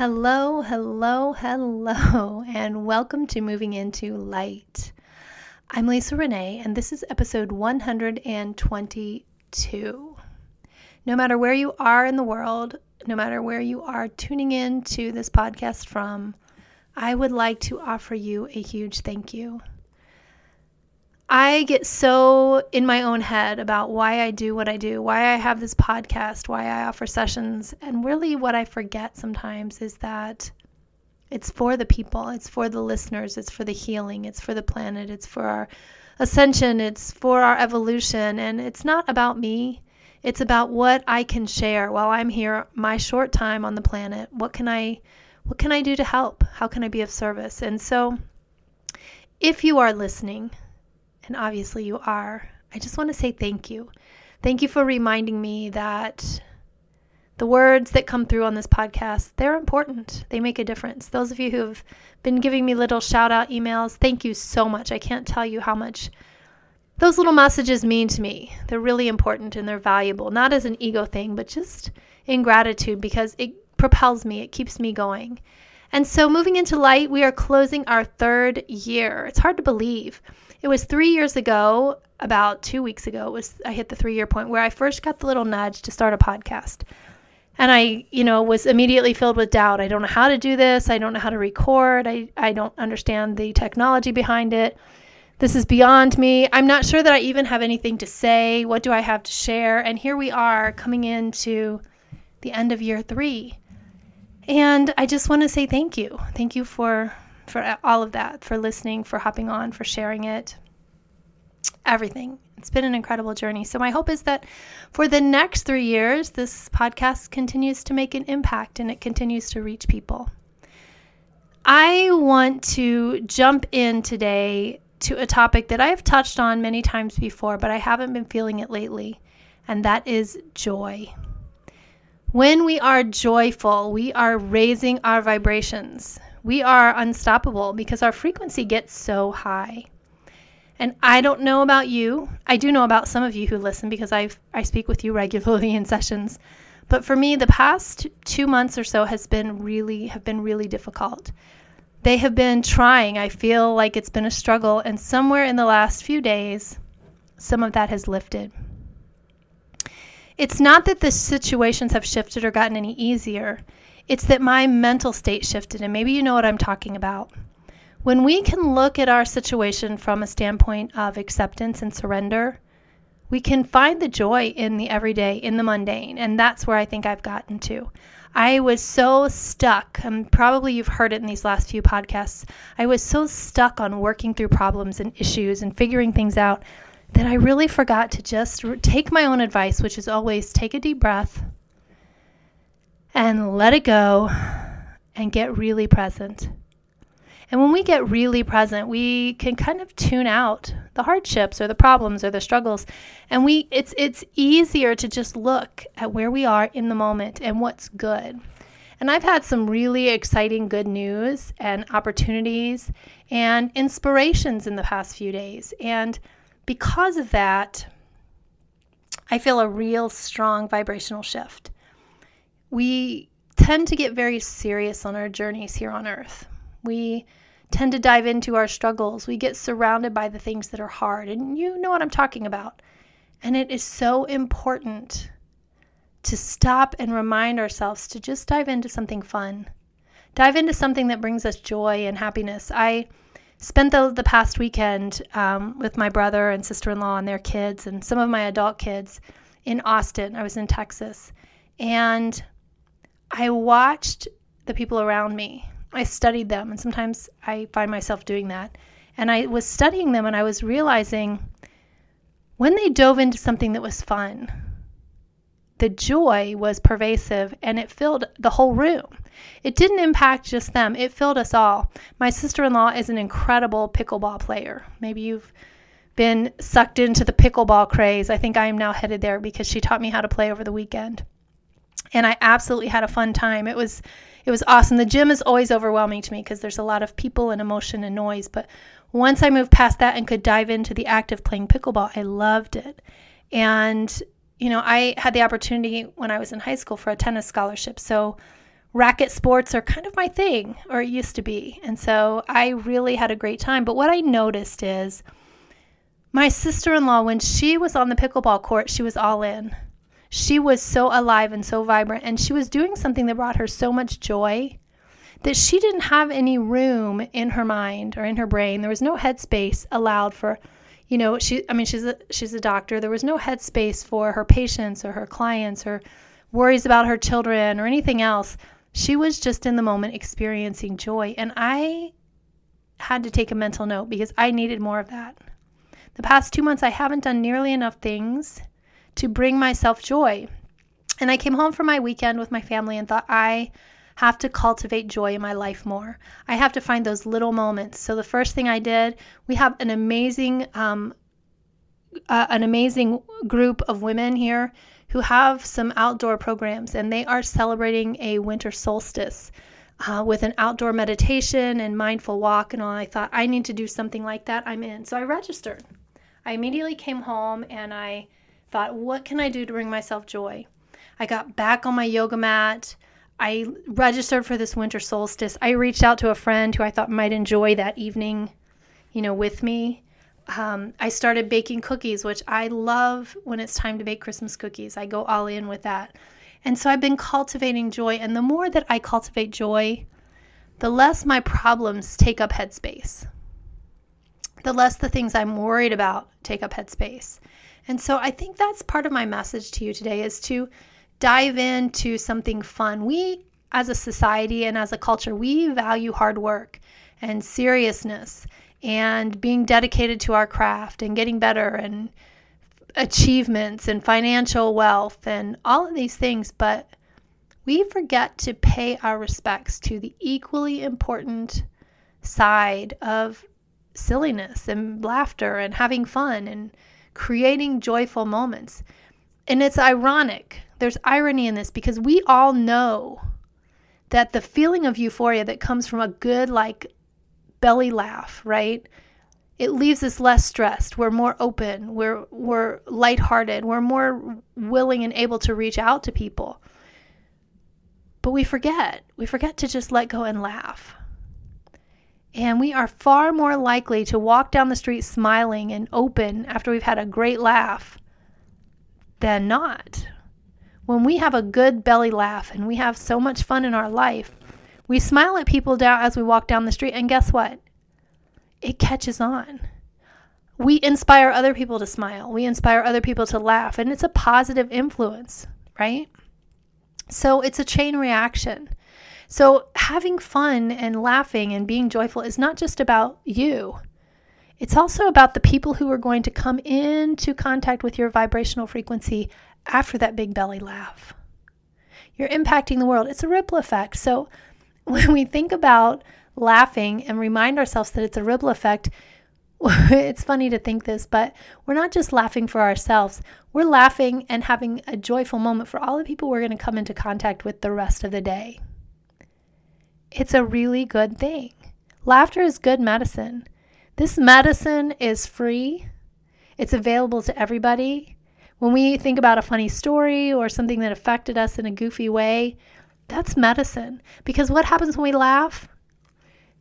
Hello, hello, hello, and welcome to Moving Into Light. I'm Lisa Renee, and this is episode 122. No matter where you are in the world, no matter where you are tuning in to this podcast from, I would like to offer you a huge thank you. I get so in my own head about why I do what I do, why I have this podcast, why I offer sessions. And really, what I forget sometimes is that it's for the people, it's for the listeners, it's for the healing, it's for the planet, it's for our ascension, it's for our evolution. And it's not about me, it's about what I can share while I'm here, my short time on the planet. What can I? What can I do to help? How can I be of service? And so, if you are listening, and obviously you are, I just want to say thank you. Thank you for reminding me that the words that come through on this podcast, they're important. They make a difference. Those of you who have been giving me little shout out emails, thank you so much. I can't tell you how much those little messages mean to me. They're really important and they're valuable, not as an ego thing, but just in gratitude because it propels me, it keeps me going. And so, moving into light, we are closing our third year. It's hard to believe. It was three years ago, about two weeks ago, it was I hit the three year point where I first got the little nudge to start a podcast. And I, you know, was immediately filled with doubt. I don't know how to do this. I don't know how to record. I, I don't understand the technology behind it. This is beyond me. I'm not sure that I even have anything to say. What do I have to share? And here we are coming into the end of year three. And I just want to say thank you. Thank you for for uh, all of that, for listening, for hopping on, for sharing it. Everything. It's been an incredible journey. So, my hope is that for the next three years, this podcast continues to make an impact and it continues to reach people. I want to jump in today to a topic that I've touched on many times before, but I haven't been feeling it lately, and that is joy. When we are joyful, we are raising our vibrations we are unstoppable because our frequency gets so high. And I don't know about you. I do know about some of you who listen because I I speak with you regularly in sessions. But for me, the past 2 months or so has been really have been really difficult. They have been trying. I feel like it's been a struggle and somewhere in the last few days some of that has lifted. It's not that the situations have shifted or gotten any easier. It's that my mental state shifted, and maybe you know what I'm talking about. When we can look at our situation from a standpoint of acceptance and surrender, we can find the joy in the everyday, in the mundane. And that's where I think I've gotten to. I was so stuck, and probably you've heard it in these last few podcasts. I was so stuck on working through problems and issues and figuring things out that I really forgot to just take my own advice, which is always take a deep breath, and let it go and get really present. And when we get really present, we can kind of tune out the hardships or the problems or the struggles. And we it's it's easier to just look at where we are in the moment and what's good. And I've had some really exciting good news and opportunities and inspirations in the past few days. And because of that, I feel a real strong vibrational shift we tend to get very serious on our journeys here on earth. We tend to dive into our struggles. We get surrounded by the things that are hard, and you know what I'm talking about. And it is so important to stop and remind ourselves to just dive into something fun. Dive into something that brings us joy and happiness. I spent the, the past weekend um, with my brother and sister in law and their kids, and some of my adult kids in Austin. I was in Texas. And I watched the people around me. I studied them, and sometimes I find myself doing that. And I was studying them, and I was realizing when they dove into something that was fun, the joy was pervasive and it filled the whole room. It didn't impact just them, it filled us all. My sister in law is an incredible pickleball player. Maybe you've been sucked into the pickleball craze. I think I am now headed there because she taught me how to play over the weekend and I absolutely had a fun time. It was it was awesome. The gym is always overwhelming to me because there's a lot of people and emotion and noise, but once I moved past that and could dive into the act of playing pickleball, I loved it. And you know, I had the opportunity when I was in high school for a tennis scholarship. So racket sports are kind of my thing, or it used to be. And so I really had a great time. But what I noticed is my sister in law, when she was on the pickleball court, she was all in. She was so alive and so vibrant, and she was doing something that brought her so much joy that she didn't have any room in her mind or in her brain. There was no headspace allowed for, you know, she. I mean, she's a she's a doctor. There was no headspace for her patients or her clients or worries about her children or anything else. She was just in the moment experiencing joy. And I had to take a mental note because I needed more of that. The past two months, I haven't done nearly enough things to bring myself joy. And I came home from my weekend with my family and thought, I have to cultivate joy in my life more. I have to find those little moments. So the first thing I did, we have an amazing, um, uh, an amazing group of women here who have some outdoor programs, and they are celebrating a winter solstice. Uh, with an outdoor meditation and mindful walk and all. I thought I need to do something like that. I'm in. So I registered. I immediately came home and I thought, what can I do to bring myself joy? I got back on my yoga mat. I registered for this winter solstice. I reached out to a friend who I thought might enjoy that evening, you know, with me um, I started baking cookies, which I love when it's time to bake Christmas cookies. I go all in with that. And so I've been cultivating joy. And the more that I cultivate joy, the less my problems take up headspace, the less the things I'm worried about take up headspace. And so I think that's part of my message to you today is to dive into something fun. We, as a society and as a culture, we value hard work and seriousness and being dedicated to our craft and getting better and achievements and financial wealth and all of these things, but we forget to pay our respects to the equally important side of silliness and laughter and having fun and creating joyful moments. And it's ironic. There's irony in this because we all know that the feeling of euphoria that comes from a good, like, belly laugh, right? It leaves us less stressed. We're more open. We're we're lighthearted. We're more willing and able to reach out to people. But we forget. We forget to just let go and laugh. And we are far more likely to walk down the street smiling and open after we've had a great laugh than not. When we have a good belly laugh and we have so much fun in our life, we smile at people down as we walk down the street, and guess what? It catches on. We inspire other people to smile. We inspire other people to laugh, and it's a positive influence, right? So it's a chain reaction. So having fun and laughing and being joyful is not just about you. It's also about the people who are going to come into contact with your vibrational frequency after that big belly laugh. You're impacting the world. It's a ripple effect. So when we think about laughing and remind ourselves that it's a ripple effect, it's funny to think this, but we're not just laughing for ourselves. We're laughing and having a joyful moment for all the people we're going to come into contact with the rest of the day. It's a really good thing. Laughter is good medicine. This medicine is free, it's available to everybody. When we think about a funny story or something that affected us in a goofy way, that's medicine. Because what happens when we laugh?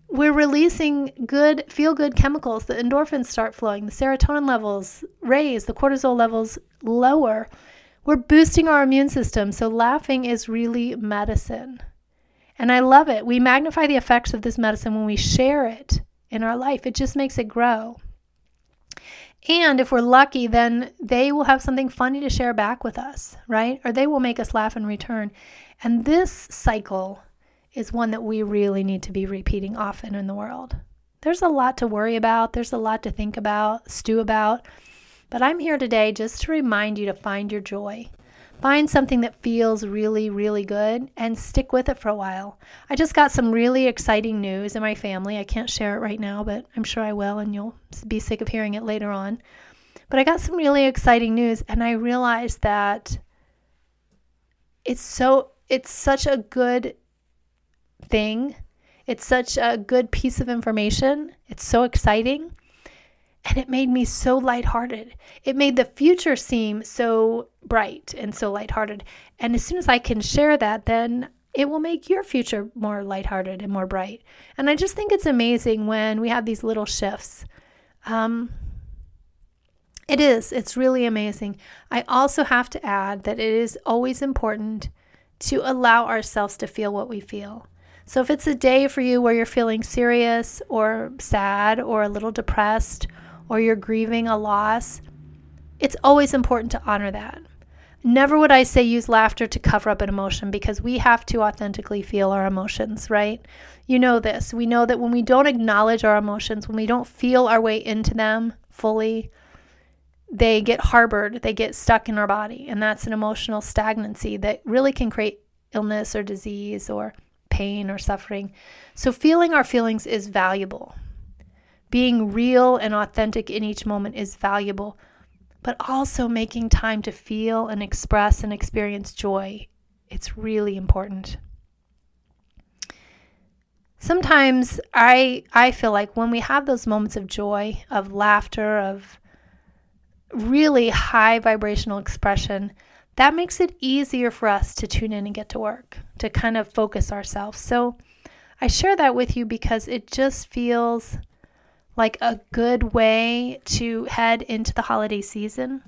We're releasing good, feel good chemicals. The endorphins start flowing, the serotonin levels raise, the cortisol levels lower. We're boosting our immune system. So, laughing is really medicine. And I love it. We magnify the effects of this medicine when we share it in our life, it just makes it grow. And if we're lucky, then they will have something funny to share back with us, right? Or they will make us laugh in return. And this cycle is one that we really need to be repeating often in the world. There's a lot to worry about, there's a lot to think about, stew about. But I'm here today just to remind you to find your joy. Find something that feels really, really good and stick with it for a while. I just got some really exciting news in my family. I can't share it right now, but I'm sure I will, and you'll be sick of hearing it later on. But I got some really exciting news, and I realized that it's so it's such a good thing. It's such a good piece of information. It's so exciting. And it made me so lighthearted. It made the future seem so bright and so lighthearted. And as soon as I can share that, then it will make your future more lighthearted and more bright. And I just think it's amazing when we have these little shifts. Um, it is, it's really amazing. I also have to add that it is always important to allow ourselves to feel what we feel. So if it's a day for you where you're feeling serious or sad or a little depressed or you're grieving a loss, it's always important to honor that. Never would I say use laughter to cover up an emotion because we have to authentically feel our emotions, right? You know this. We know that when we don't acknowledge our emotions, when we don't feel our way into them fully, they get harbored, they get stuck in our body. And that's an emotional stagnancy that really can create illness or disease or pain or suffering. So, feeling our feelings is valuable. Being real and authentic in each moment is valuable but also making time to feel and express and experience joy. It's really important. Sometimes I I feel like when we have those moments of joy, of laughter, of really high vibrational expression, that makes it easier for us to tune in and get to work, to kind of focus ourselves. So I share that with you because it just feels like a good way to head into the holiday season.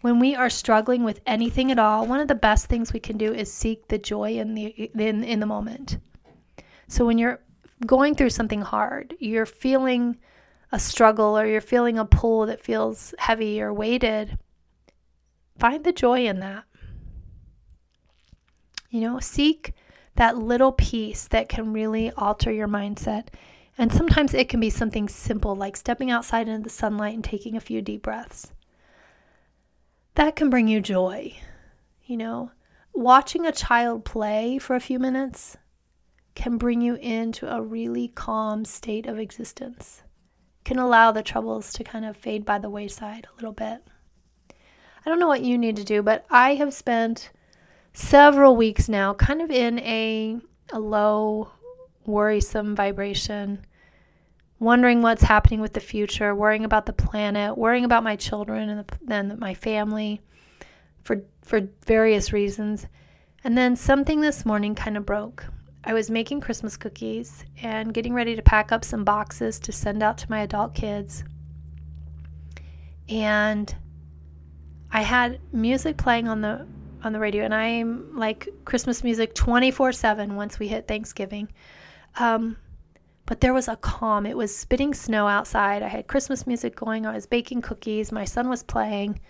When we are struggling with anything at all, one of the best things we can do is seek the joy in the in, in the moment. So when you're going through something hard, you're feeling a struggle or you're feeling a pull that feels heavy or weighted, find the joy in that. You know, seek that little piece that can really alter your mindset and sometimes it can be something simple like stepping outside into the sunlight and taking a few deep breaths. That can bring you joy. You know, watching a child play for a few minutes can bring you into a really calm state of existence. Can allow the troubles to kind of fade by the wayside a little bit. I don't know what you need to do, but I have spent several weeks now kind of in a a low worrisome vibration, wondering what's happening with the future, worrying about the planet, worrying about my children and, the, and my family for for various reasons. And then something this morning kind of broke. I was making Christmas cookies and getting ready to pack up some boxes to send out to my adult kids. And I had music playing on the on the radio and I'm like Christmas music 24/7 once we hit Thanksgiving. Um, but there was a calm. It was spitting snow outside. I had Christmas music going. I was baking cookies. My son was playing.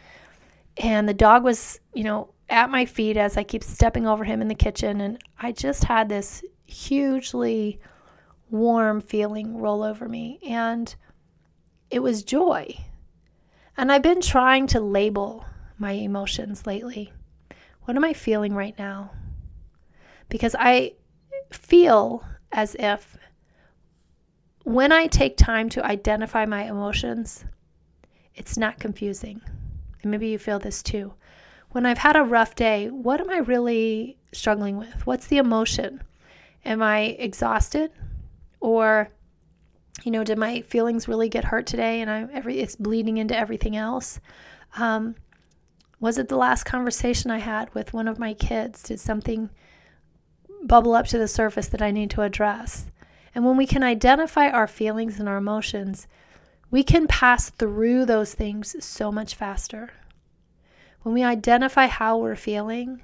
And the dog was, you know, at my feet as I keep stepping over him in the kitchen. And I just had this hugely warm feeling roll over me. And it was joy. And I've been trying to label my emotions lately. What am I feeling right now? Because I feel as if when I take time to identify my emotions, it's not confusing. And maybe you feel this too. When I've had a rough day, what am I really struggling with? What's the emotion? Am I exhausted? Or, you know, did my feelings really get hurt today and I'm every it's bleeding into everything else? Um, was it the last conversation I had with one of my kids? Did something bubble up to the surface that I need to address. And when we can identify our feelings and our emotions, we can pass through those things so much faster. When we identify how we're feeling,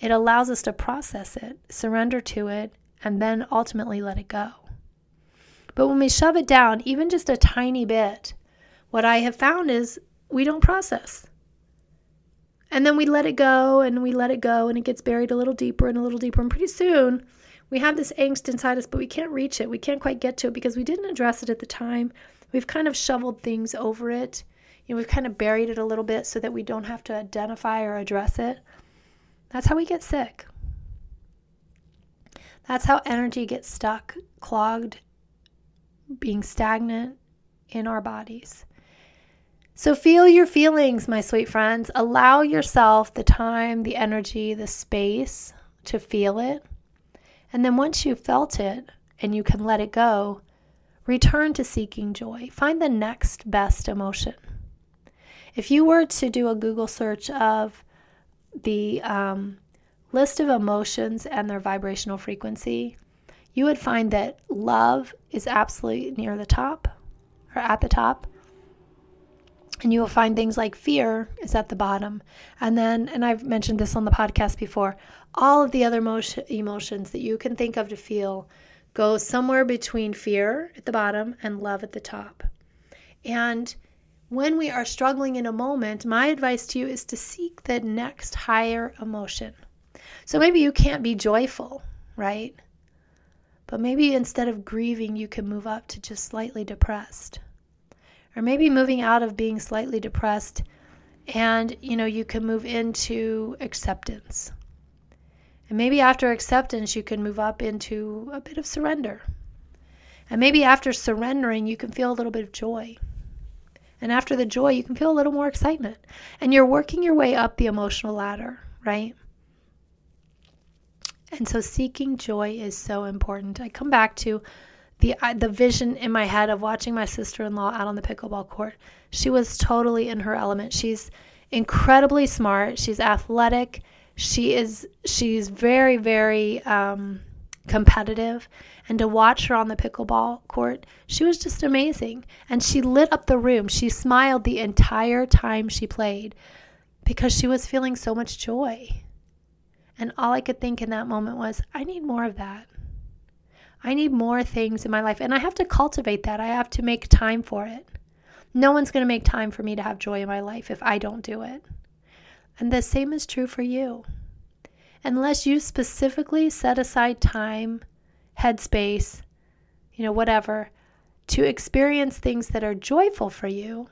it allows us to process it, surrender to it, and then ultimately let it go. But when we shove it down, even just a tiny bit, what I have found is we don't process. And then we let it go and we let it go and it gets buried a little deeper and a little deeper. And pretty soon we have this angst inside us, but we can't reach it. We can't quite get to it because we didn't address it at the time. We've kind of shoveled things over it. You know, we've kind of buried it a little bit so that we don't have to identify or address it. That's how we get sick. That's how energy gets stuck, clogged, being stagnant in our bodies. So feel your feelings, my sweet friends. Allow yourself the time, the energy, the space to feel it. And then once you've felt it and you can let it go, return to seeking joy. Find the next best emotion. If you were to do a Google search of the um, list of emotions and their vibrational frequency, you would find that love is absolutely near the top or at the top. And you will find things like fear is at the bottom. And then, and I've mentioned this on the podcast before, all of the other emotion, emotions that you can think of to feel go somewhere between fear at the bottom and love at the top. And when we are struggling in a moment, my advice to you is to seek the next higher emotion. So maybe you can't be joyful, right? But maybe instead of grieving, you can move up to just slightly depressed. Or maybe moving out of being slightly depressed and you know you can move into acceptance. And maybe after acceptance you can move up into a bit of surrender. And maybe after surrendering you can feel a little bit of joy. And after the joy, you can feel a little more excitement. And you're working your way up the emotional ladder, right? And so seeking joy is so important. I come back to the the vision in my head of watching my sister-in-law out on the pickleball court. She was totally in her element. She's incredibly smart. She's athletic. She is she's very very um, competitive. And to watch her on the pickleball court, she was just amazing. And she lit up the room. She smiled the entire time she played because she was feeling so much joy. And all I could think in that moment was, I need more of that. I need more things in my life. And I have to cultivate that. I have to make time for it. No one's going to make time for me to have joy in my life if I don't do it. And the same is true for you unless you specifically set aside time, headspace, you know, whatever, to experience things that are joyful for you,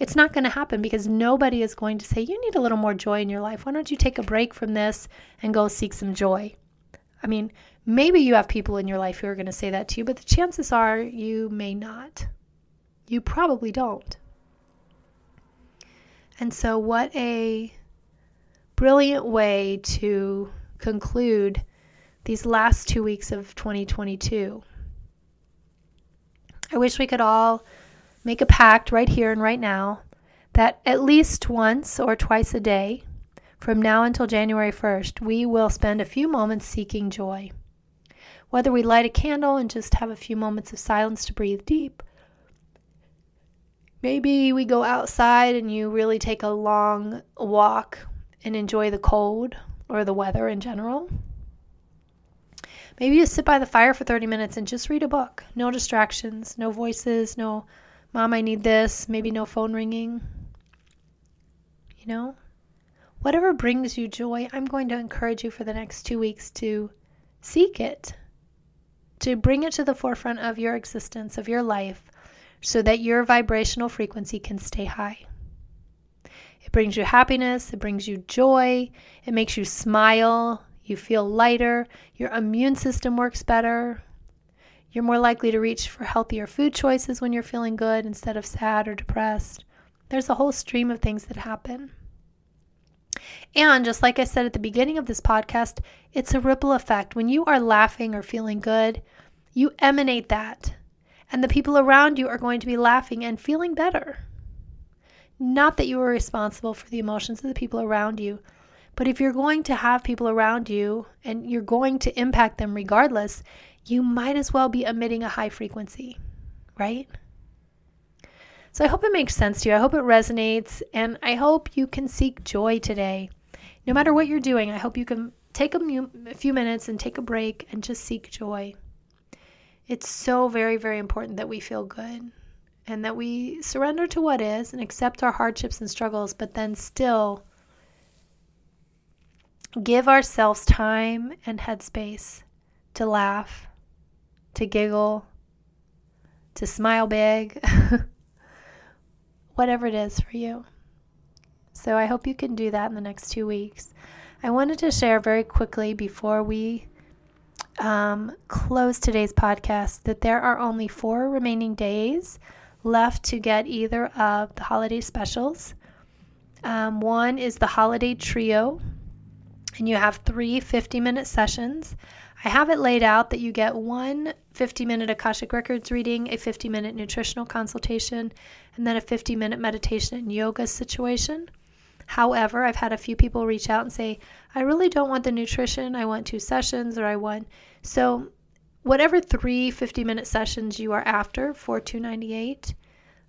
it's not going to happen because nobody is going to say, You need a little more joy in your life. Why don't you take a break from this and go seek some joy? I mean, maybe you have people in your life who are going to say that to you, but the chances are you may not. You probably don't. And so, what a brilliant way to conclude these last two weeks of 2022. I wish we could all make a pact right here and right now that at least once or twice a day, from now until January 1st, we will spend a few moments seeking joy. Whether we light a candle and just have a few moments of silence to breathe deep, maybe we go outside and you really take a long walk and enjoy the cold or the weather in general. Maybe you sit by the fire for 30 minutes and just read a book. No distractions, no voices, no, mom, I need this, maybe no phone ringing. You know? Whatever brings you joy, I'm going to encourage you for the next two weeks to seek it, to bring it to the forefront of your existence, of your life, so that your vibrational frequency can stay high. It brings you happiness, it brings you joy, it makes you smile, you feel lighter, your immune system works better. You're more likely to reach for healthier food choices when you're feeling good instead of sad or depressed. There's a whole stream of things that happen. And just like I said at the beginning of this podcast, it's a ripple effect. When you are laughing or feeling good, you emanate that. And the people around you are going to be laughing and feeling better. Not that you are responsible for the emotions of the people around you, but if you're going to have people around you and you're going to impact them regardless, you might as well be emitting a high frequency, right? So I hope it makes sense to you. I hope it resonates, and I hope you can seek joy today. No matter what you're doing, I hope you can take a, few minutes and take a break and just seek joy. It's so very, very important that we feel good and that we surrender to what is and accept our hardships and struggles, but then still give ourselves time and headspace to laugh, to giggle, to smile big, whatever it is for you. So I hope you can do that in the next two weeks. I wanted to share very quickly before we um, close today's podcast that there are only four remaining days left to get either of the holiday specials. Um, one is the holiday trio, and you have three 50 minute sessions. I have it laid out that you get one 50 minute Akashic Records reading, a 50 minute nutritional consultation, and then a 50 minute meditation and yoga situation. However, I've had a few people reach out and say, I really don't want the nutrition. I want two sessions or I want. So, whatever three 50 minute sessions you are after for 298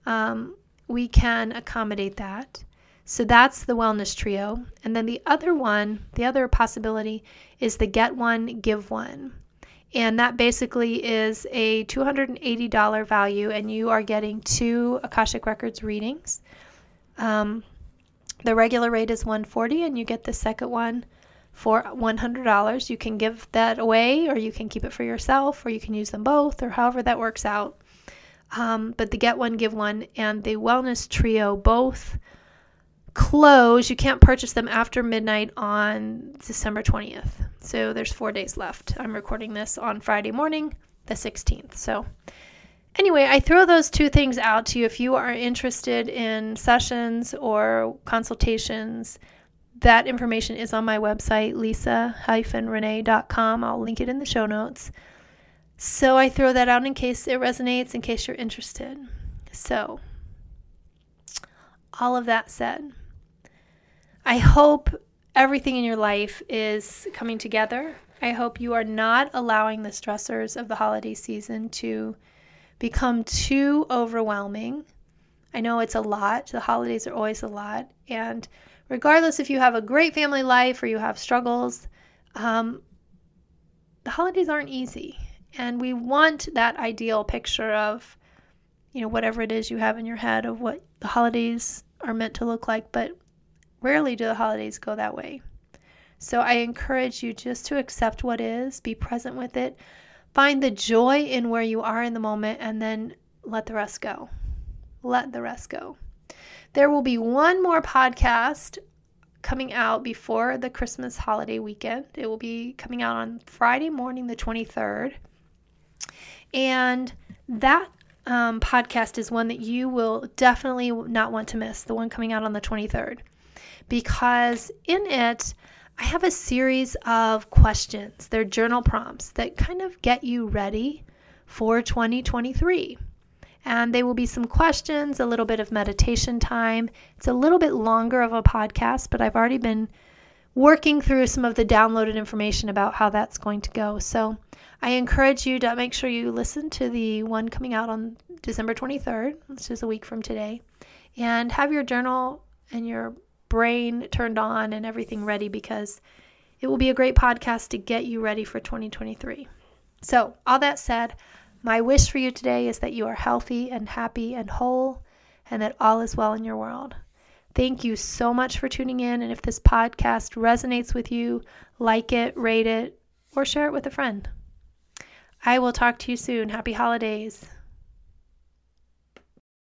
um, we can accommodate that. So that's the wellness trio. And then the other one, the other possibility is the get one, give one. And that basically is a $280 value, and you are getting two Akashic Records readings. Um, the regular rate is 140 and you get the second one for $100. You can give that away, or you can keep it for yourself, or you can use them both, or however that works out. Um, but the Get One, Give One and the Wellness Trio both close. You can't purchase them after midnight on December 20th. So there's four days left. I'm recording this on Friday morning, the 16th. So, anyway, I throw those two things out to you if you are interested in sessions or consultations. That information is on my website, lisa-renee.com. I'll link it in the show notes. So I throw that out in case it resonates, in case you're interested. So, all of that said, I hope everything in your life is coming together. I hope you are not allowing the stressors of the holiday season to become too overwhelming. I know it's a lot. The holidays are always a lot. And regardless if you have a great family life or you have struggles, um, the holidays aren't easy. And we want that ideal picture of, you know, whatever it is you have in your head of what the holidays are meant to look like, but rarely do the holidays go that way. So I encourage you just to accept what is, be present with it, find the joy in where you are in the moment, and then let the rest go. Let the rest go. There will be one more podcast coming out before the Christmas holiday weekend. It will be coming out on Friday morning, the 23rd. And that um, podcast is one that you will definitely not want to miss, the one coming out on the 23rd, because in it, I have a series of questions. They're journal prompts that kind of get you ready for 2023. And they will be some questions, a little bit of meditation time. It's a little bit longer of a podcast, but I've already been working through some of the downloaded information about how that's going to go. So I encourage you to make sure you listen to the one coming out on December 23rd, which is a week from today, and have your journal and your brain turned on and everything ready because it will be a great podcast to get you ready for 2023. So, all that said, my wish for you today is that you are healthy and happy and whole and that all is well in your world. Thank you so much for tuning in. And if this podcast resonates with you, like it, rate it, or share it with a friend. I will talk to you soon. Happy holidays.